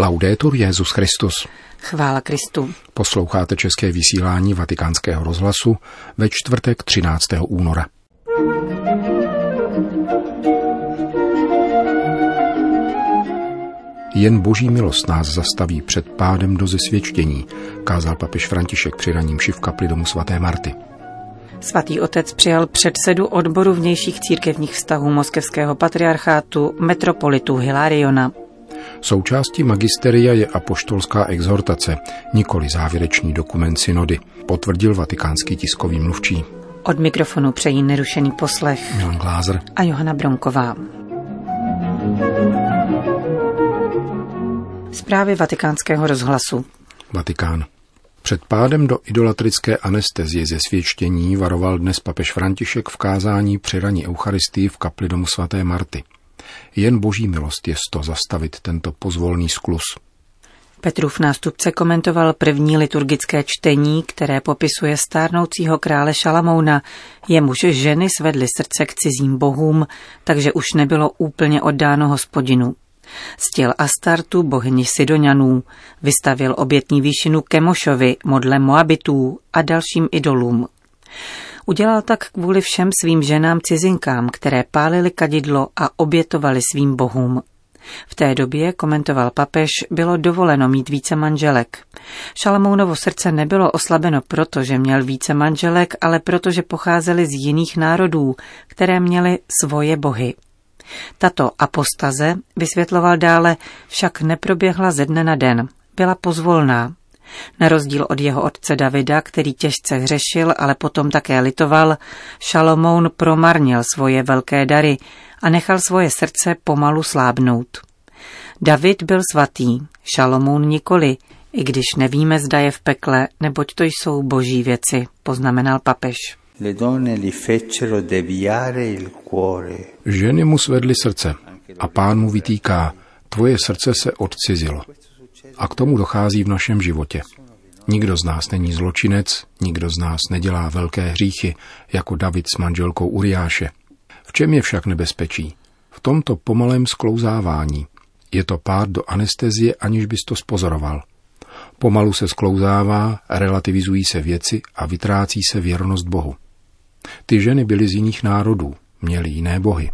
Laudetur Jezus Christus. Chvála Kristu. Posloucháte české vysílání Vatikánského rozhlasu ve čtvrtek 13. února. Jen boží milost nás zastaví před pádem do zesvědčení, kázal papež František při raním v kapli domu svaté Marty. Svatý otec přijal předsedu odboru vnějších církevních vztahů moskevského patriarchátu metropolitu Hilariona. Součástí magisteria je apoštolská exhortace, nikoli závěrečný dokument synody, potvrdil vatikánský tiskový mluvčí. Od mikrofonu přejí nerušený poslech Milan Glázer a Johana Bronková. Zprávy vatikánského rozhlasu. Vatikán. Před pádem do idolatrické anestezie ze svědčení varoval dnes papež František v kázání při raní Eucharistii v kapli domu svaté Marty. Jen boží milost je to zastavit tento pozvolný sklus. Petrův nástupce komentoval první liturgické čtení, které popisuje stárnoucího krále Šalamouna, jemuž ženy svedly srdce k cizím bohům, takže už nebylo úplně oddáno hospodinu. Stěl Astartu, bohyni Sidonianů, vystavil obětní výšinu Kemošovi, modle Moabitů a dalším idolům. Udělal tak kvůli všem svým ženám cizinkám, které pálili kadidlo a obětovali svým bohům. V té době, komentoval papež, bylo dovoleno mít více manželek. Šalamounovo srdce nebylo oslabeno proto, že měl více manželek, ale proto, že pocházeli z jiných národů, které měly svoje bohy. Tato apostaze, vysvětloval dále, však neproběhla ze dne na den. Byla pozvolná. Na rozdíl od jeho otce Davida, který těžce hřešil, ale potom také litoval, Šalomoun promarnil svoje velké dary a nechal svoje srdce pomalu slábnout. David byl svatý, Šalomoun nikoli, i když nevíme, zda je v pekle, neboť to jsou boží věci, poznamenal papež. Ženy mu svedly srdce a pán mu vytýká, tvoje srdce se odcizilo. A k tomu dochází v našem životě. Nikdo z nás není zločinec, nikdo z nás nedělá velké hříchy, jako David s manželkou Uriáše. V čem je však nebezpečí? V tomto pomalém sklouzávání. Je to pád do anestezie, aniž bys to spozoroval. Pomalu se sklouzává, relativizují se věci a vytrácí se věrnost Bohu. Ty ženy byly z jiných národů, měly jiné bohy.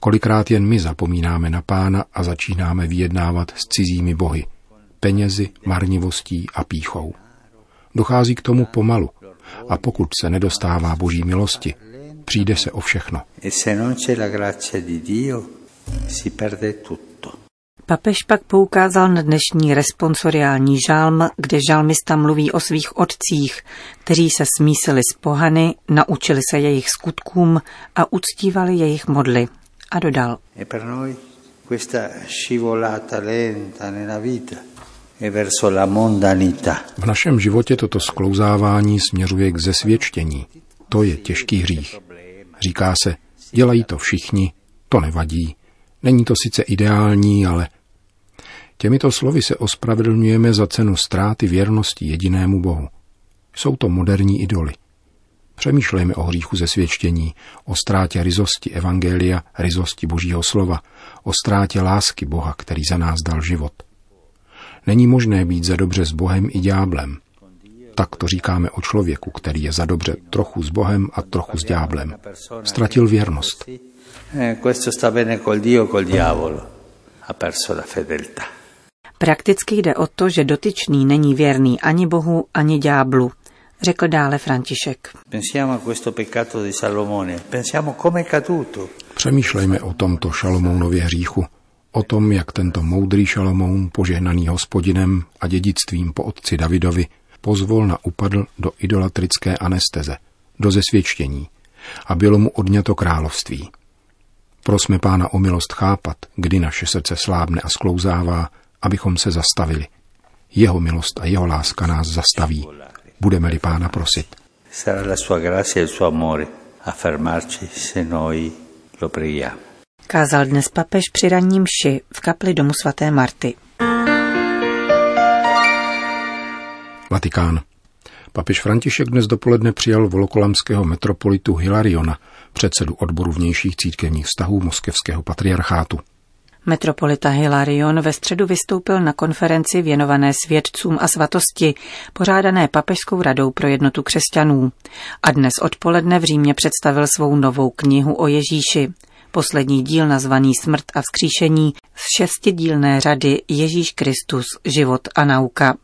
Kolikrát jen my zapomínáme na pána a začínáme vyjednávat s cizími bohy, penězi, marnivostí a píchou. Dochází k tomu pomalu a pokud se nedostává boží milosti, přijde se o všechno. Papež pak poukázal na dnešní responsoriální žálm, kde žalmista mluví o svých otcích, kteří se smísili s pohany, naučili se jejich skutkům a uctívali jejich modly. A dodal. E per noi questa scivolata lenta nella vita V našem životě toto sklouzávání směřuje k zesvědčení. To je těžký hřích. Říká se, dělají to všichni, to nevadí. Není to sice ideální, ale těmito slovy se ospravedlňujeme za cenu ztráty věrnosti jedinému Bohu. Jsou to moderní idoly. Přemýšlejme o hříchu ze svědčení, o ztrátě rizosti Evangelia, rizosti Božího slova, o ztrátě lásky Boha, který za nás dal život. Není možné být za dobře s Bohem i ďáblem. Tak to říkáme o člověku, který je za dobře trochu s Bohem a trochu s ďáblem. Ztratil věrnost. Eh, Prakticky jde o to, že dotyčný není věrný ani Bohu, ani ďáblu, řekl dále František. Přemýšlejme o tomto Šalomounově hříchu, o tom, jak tento moudrý Šalomoun, požehnaný hospodinem a dědictvím po otci Davidovi, pozvolna upadl do idolatrické anesteze, do zesvědčení a bylo mu odňato království. Prosme pána o milost chápat, kdy naše srdce slábne a sklouzává, abychom se zastavili. Jeho milost a jeho láska nás zastaví, budeme-li pána prosit. Sarà la sua grazia e il suo amore a fermarci se noi lo preghiamo. Kázal dnes papež při ranním mši v kapli domu svaté Marty. Vatikán. Papež František dnes dopoledne přijal volokolamského metropolitu Hilariona, předsedu odboru vnějších církevních vztahů moskevského patriarchátu. Metropolita Hilarion ve středu vystoupil na konferenci věnované svědcům a svatosti, pořádané Papežskou radou pro jednotu křesťanů. A dnes odpoledne v Římě představil svou novou knihu o Ježíši. Poslední díl nazvaný Smrt a vzkříšení z šestidílné řady Ježíš Kristus, život a nauka.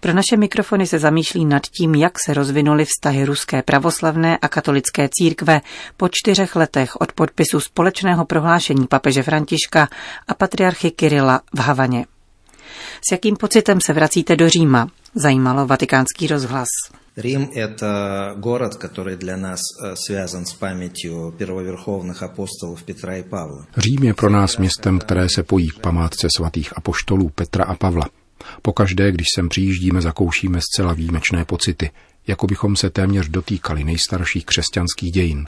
Pro naše mikrofony se zamýšlí nad tím, jak se rozvinuly vztahy ruské pravoslavné a katolické církve po čtyřech letech od podpisu společného prohlášení papeže Františka a patriarchy Kirila v Havaně. S jakým pocitem se vracíte do Říma? Zajímalo vatikánský rozhlas. Рим – это город, который для нас э, связан с памятью первоверховных апостолов Петра и Павла. Řím je pro nás městem, které se pojí k památce svatých apoštolů Petra a Pavla. Pokaždé, když sem přijíždíme, zakoušíme zcela výjimečné pocity, jako bychom se téměř dotýkali nejstarších křesťanských dějin.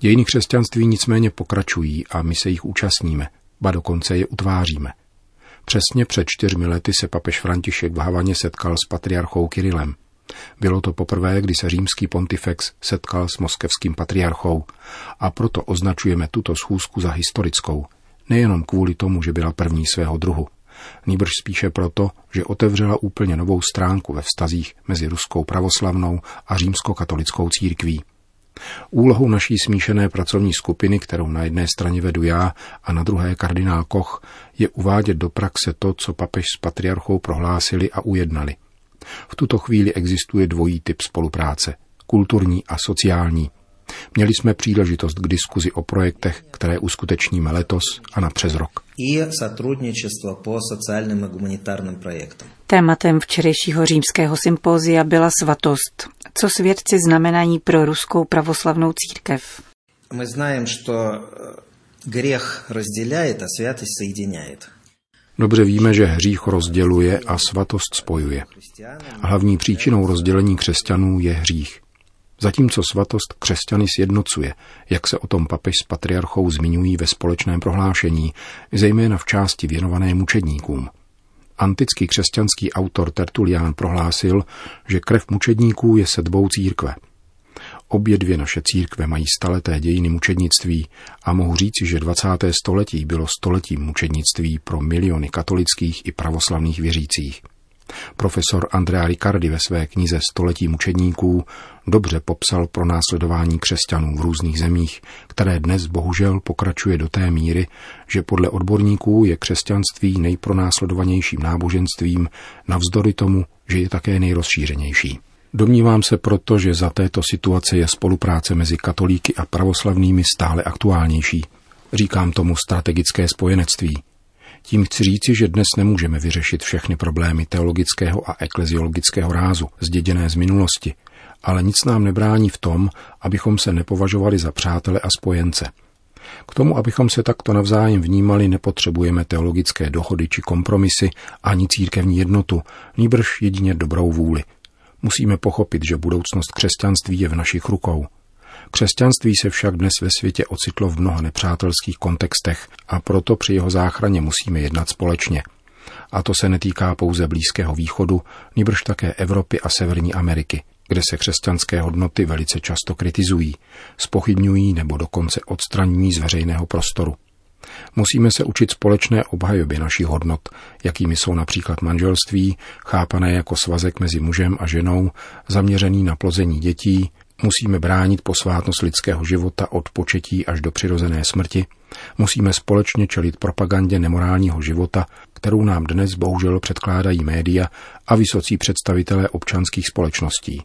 Dějiny křesťanství nicméně pokračují a my se jich účastníme, ba dokonce je utváříme. Přesně před čtyřmi lety se papež František v Havaně setkal s patriarchou Kirilem. Bylo to poprvé, kdy se římský pontifex setkal s moskevským patriarchou a proto označujeme tuto schůzku za historickou, nejenom kvůli tomu, že byla první svého druhu, nýbrž spíše proto, že otevřela úplně novou stránku ve vztazích mezi ruskou pravoslavnou a římskokatolickou církví. Úlohou naší smíšené pracovní skupiny, kterou na jedné straně vedu já a na druhé kardinál Koch, je uvádět do praxe to, co papež s patriarchou prohlásili a ujednali. V tuto chvíli existuje dvojí typ spolupráce, kulturní a sociální. Měli jsme příležitost k diskuzi o projektech, které uskutečníme letos a na přes rok. I сотрудничество po sociálním a humanitárním projektům. Tématem včerejšího římského sympózia byla svatost. Co svědci znamenají pro ruskou pravoslavnou církev? My знаем, že грех разделяет, a святость соединяет. Dobře víme, že hřích rozděluje a svatost spojuje. Hlavní příčinou rozdělení křesťanů je hřích. Zatímco svatost křesťany sjednocuje, jak se o tom papež s patriarchou zmiňují ve společném prohlášení, zejména v části věnované mučedníkům. Antický křesťanský autor Tertulián prohlásil, že krev mučedníků je sedbou církve. Obě dvě naše církve mají staleté dějiny mučednictví a mohu říci, že 20. století bylo stoletím mučednictví pro miliony katolických i pravoslavných věřících. Profesor Andrea Riccardi ve své knize Století mučedníků dobře popsal pro následování křesťanů v různých zemích, které dnes bohužel pokračuje do té míry, že podle odborníků je křesťanství nejpronásledovanějším náboženstvím, navzdory tomu, že je také nejrozšířenější. Domnívám se proto, že za této situace je spolupráce mezi katolíky a pravoslavnými stále aktuálnější. Říkám tomu strategické spojenectví – tím chci říci, že dnes nemůžeme vyřešit všechny problémy teologického a ekleziologického rázu, zděděné z minulosti, ale nic nám nebrání v tom, abychom se nepovažovali za přátele a spojence. K tomu, abychom se takto navzájem vnímali, nepotřebujeme teologické dohody či kompromisy ani církevní jednotu, nýbrž jedině dobrou vůli. Musíme pochopit, že budoucnost křesťanství je v našich rukou – Křesťanství se však dnes ve světě ocitlo v mnoha nepřátelských kontextech a proto při jeho záchraně musíme jednat společně. A to se netýká pouze Blízkého východu, nýbrž také Evropy a Severní Ameriky, kde se křesťanské hodnoty velice často kritizují, spochybňují nebo dokonce odstraňují z veřejného prostoru. Musíme se učit společné obhajobě našich hodnot, jakými jsou například manželství, chápané jako svazek mezi mužem a ženou, zaměřený na plození dětí, Musíme bránit posvátnost lidského života od početí až do přirozené smrti. Musíme společně čelit propagandě nemorálního života, kterou nám dnes bohužel předkládají média a vysocí představitelé občanských společností.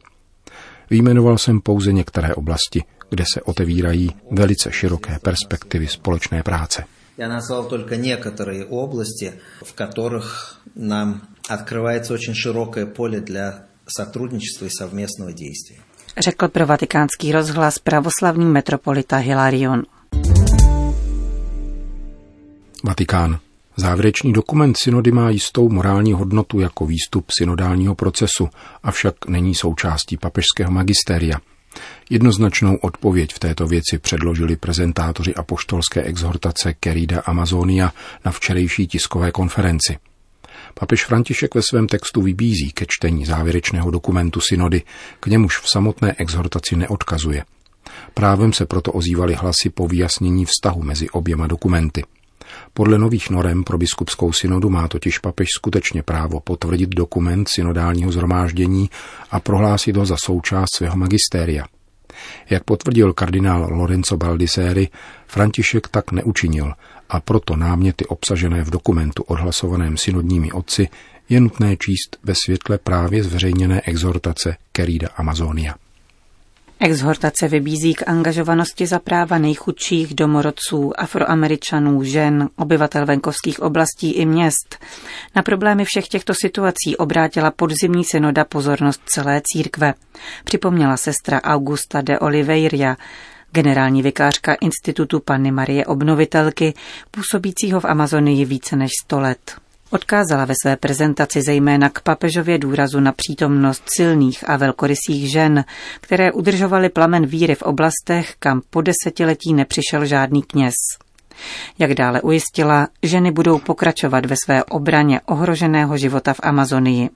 Výjmenoval jsem pouze některé oblasti, kde se otevírají velice široké perspektivy společné práce. Já nazval только některé oblasti, v kterých nám открывается очень широкое поле для сотрудничества и совместного действия řekl pro vatikánský rozhlas pravoslavný metropolita Hilarion. Vatikán. Závěrečný dokument synody má jistou morální hodnotu jako výstup synodálního procesu, avšak není součástí papežského magistéria. Jednoznačnou odpověď v této věci předložili prezentátoři apoštolské exhortace Kerida Amazonia na včerejší tiskové konferenci. Papež František ve svém textu vybízí ke čtení závěrečného dokumentu synody, k němuž v samotné exhortaci neodkazuje. Právem se proto ozývaly hlasy po vyjasnění vztahu mezi oběma dokumenty. Podle nových norem pro biskupskou synodu má totiž papež skutečně právo potvrdit dokument synodálního zhromáždění a prohlásit ho za součást svého magistéria. Jak potvrdil kardinál Lorenzo Baldisseri, František tak neučinil a proto náměty obsažené v dokumentu odhlasovaném synodními otci je nutné číst ve světle právě zveřejněné exhortace Querida Amazonia. Exhortace vybízí k angažovanosti za práva nejchudších domorodců, afroameričanů, žen, obyvatel venkovských oblastí i měst. Na problémy všech těchto situací obrátila podzimní synoda pozornost celé církve. Připomněla sestra Augusta de Oliveira, generální vikářka Institutu Panny Marie Obnovitelky, působícího v Amazonii více než 100 let. Odkázala ve své prezentaci zejména k papežově důrazu na přítomnost silných a velkorysých žen, které udržovaly plamen víry v oblastech, kam po desetiletí nepřišel žádný kněz. Jak dále ujistila, ženy budou pokračovat ve své obraně ohroženého života v Amazonii.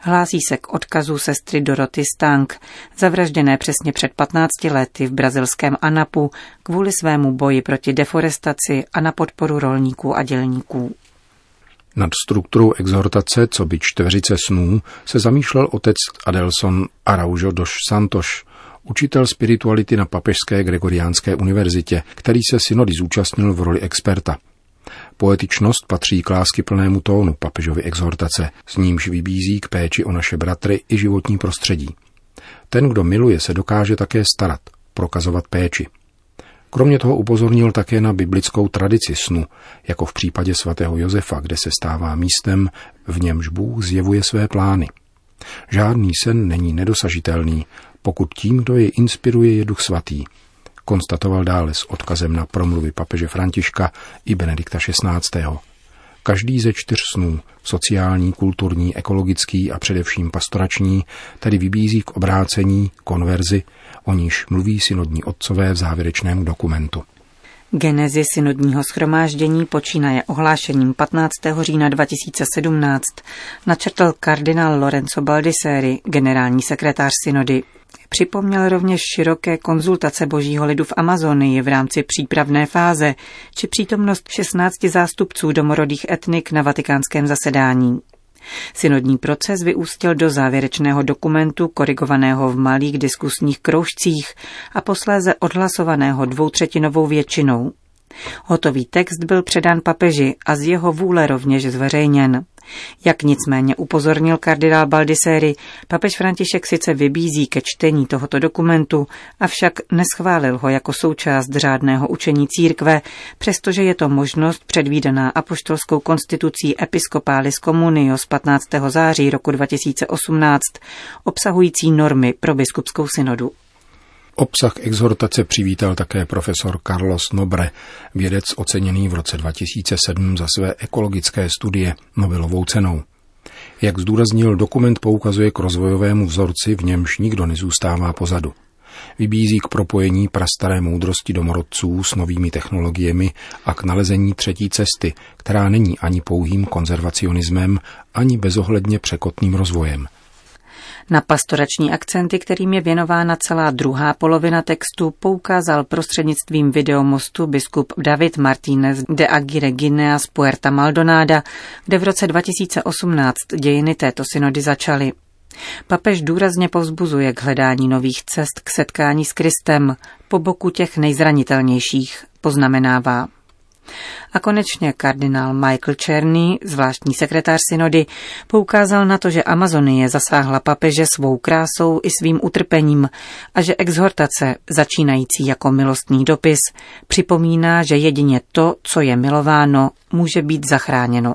Hlásí se k odkazu sestry Doroty Stank, zavražděné přesně před 15 lety v brazilském Anapu kvůli svému boji proti deforestaci a na podporu rolníků a dělníků. Nad strukturou exhortace, co by čtveřice snů, se zamýšlel otec Adelson Araujo dos Santos, učitel spirituality na Papežské Gregoriánské univerzitě, který se synody zúčastnil v roli experta. Poetičnost patří k lásky plnému tónu papežovy exhortace, s nímž vybízí k péči o naše bratry i životní prostředí. Ten, kdo miluje, se dokáže také starat, prokazovat péči. Kromě toho upozornil také na biblickou tradici snu, jako v případě svatého Josefa, kde se stává místem, v němž Bůh zjevuje své plány. Žádný sen není nedosažitelný, pokud tím, kdo je inspiruje, je duch svatý. Konstatoval dále s odkazem na promluvy papeže Františka i Benedikta XVI. Každý ze čtyř snů, sociální, kulturní, ekologický a především pastorační, tedy vybízí k obrácení, konverzi, o níž mluví synodní otcové v závěrečném dokumentu. Genezi synodního schromáždění počínaje ohlášením 15. října 2017 načrtl kardinál Lorenzo Baldisseri, generální sekretář synody. Připomněl rovněž široké konzultace božího lidu v Amazonii v rámci přípravné fáze či přítomnost 16 zástupců domorodých etnik na vatikánském zasedání. Synodní proces vyústil do závěrečného dokumentu, korigovaného v malých diskusních kroužcích a posléze odhlasovaného dvoutřetinovou většinou. Hotový text byl předán papeži a z jeho vůle rovněž zveřejněn. Jak nicméně upozornil kardinál Baldisseri, papež František sice vybízí ke čtení tohoto dokumentu, avšak neschválil ho jako součást řádného učení církve, přestože je to možnost předvídaná apoštolskou konstitucí Episcopális z 15. září roku 2018, obsahující normy pro biskupskou synodu. Obsah exhortace přivítal také profesor Carlos Nobre, vědec oceněný v roce 2007 za své ekologické studie Nobelovou cenou. Jak zdůraznil, dokument poukazuje k rozvojovému vzorci, v němž nikdo nezůstává pozadu. Vybízí k propojení prastaré moudrosti domorodců s novými technologiemi a k nalezení třetí cesty, která není ani pouhým konzervacionismem, ani bezohledně překotným rozvojem – na pastorační akcenty, kterým je věnována celá druhá polovina textu, poukázal prostřednictvím videomostu biskup David Martínez de Aguirre Guinea z Puerta Maldonada, kde v roce 2018 dějiny této synody začaly. Papež důrazně povzbuzuje k hledání nových cest k setkání s Kristem po boku těch nejzranitelnějších, poznamenává. A konečně kardinál Michael Černý, zvláštní sekretář synody, poukázal na to, že Amazonie zasáhla papeže svou krásou i svým utrpením a že exhortace, začínající jako milostný dopis, připomíná, že jedině to, co je milováno, může být zachráněno.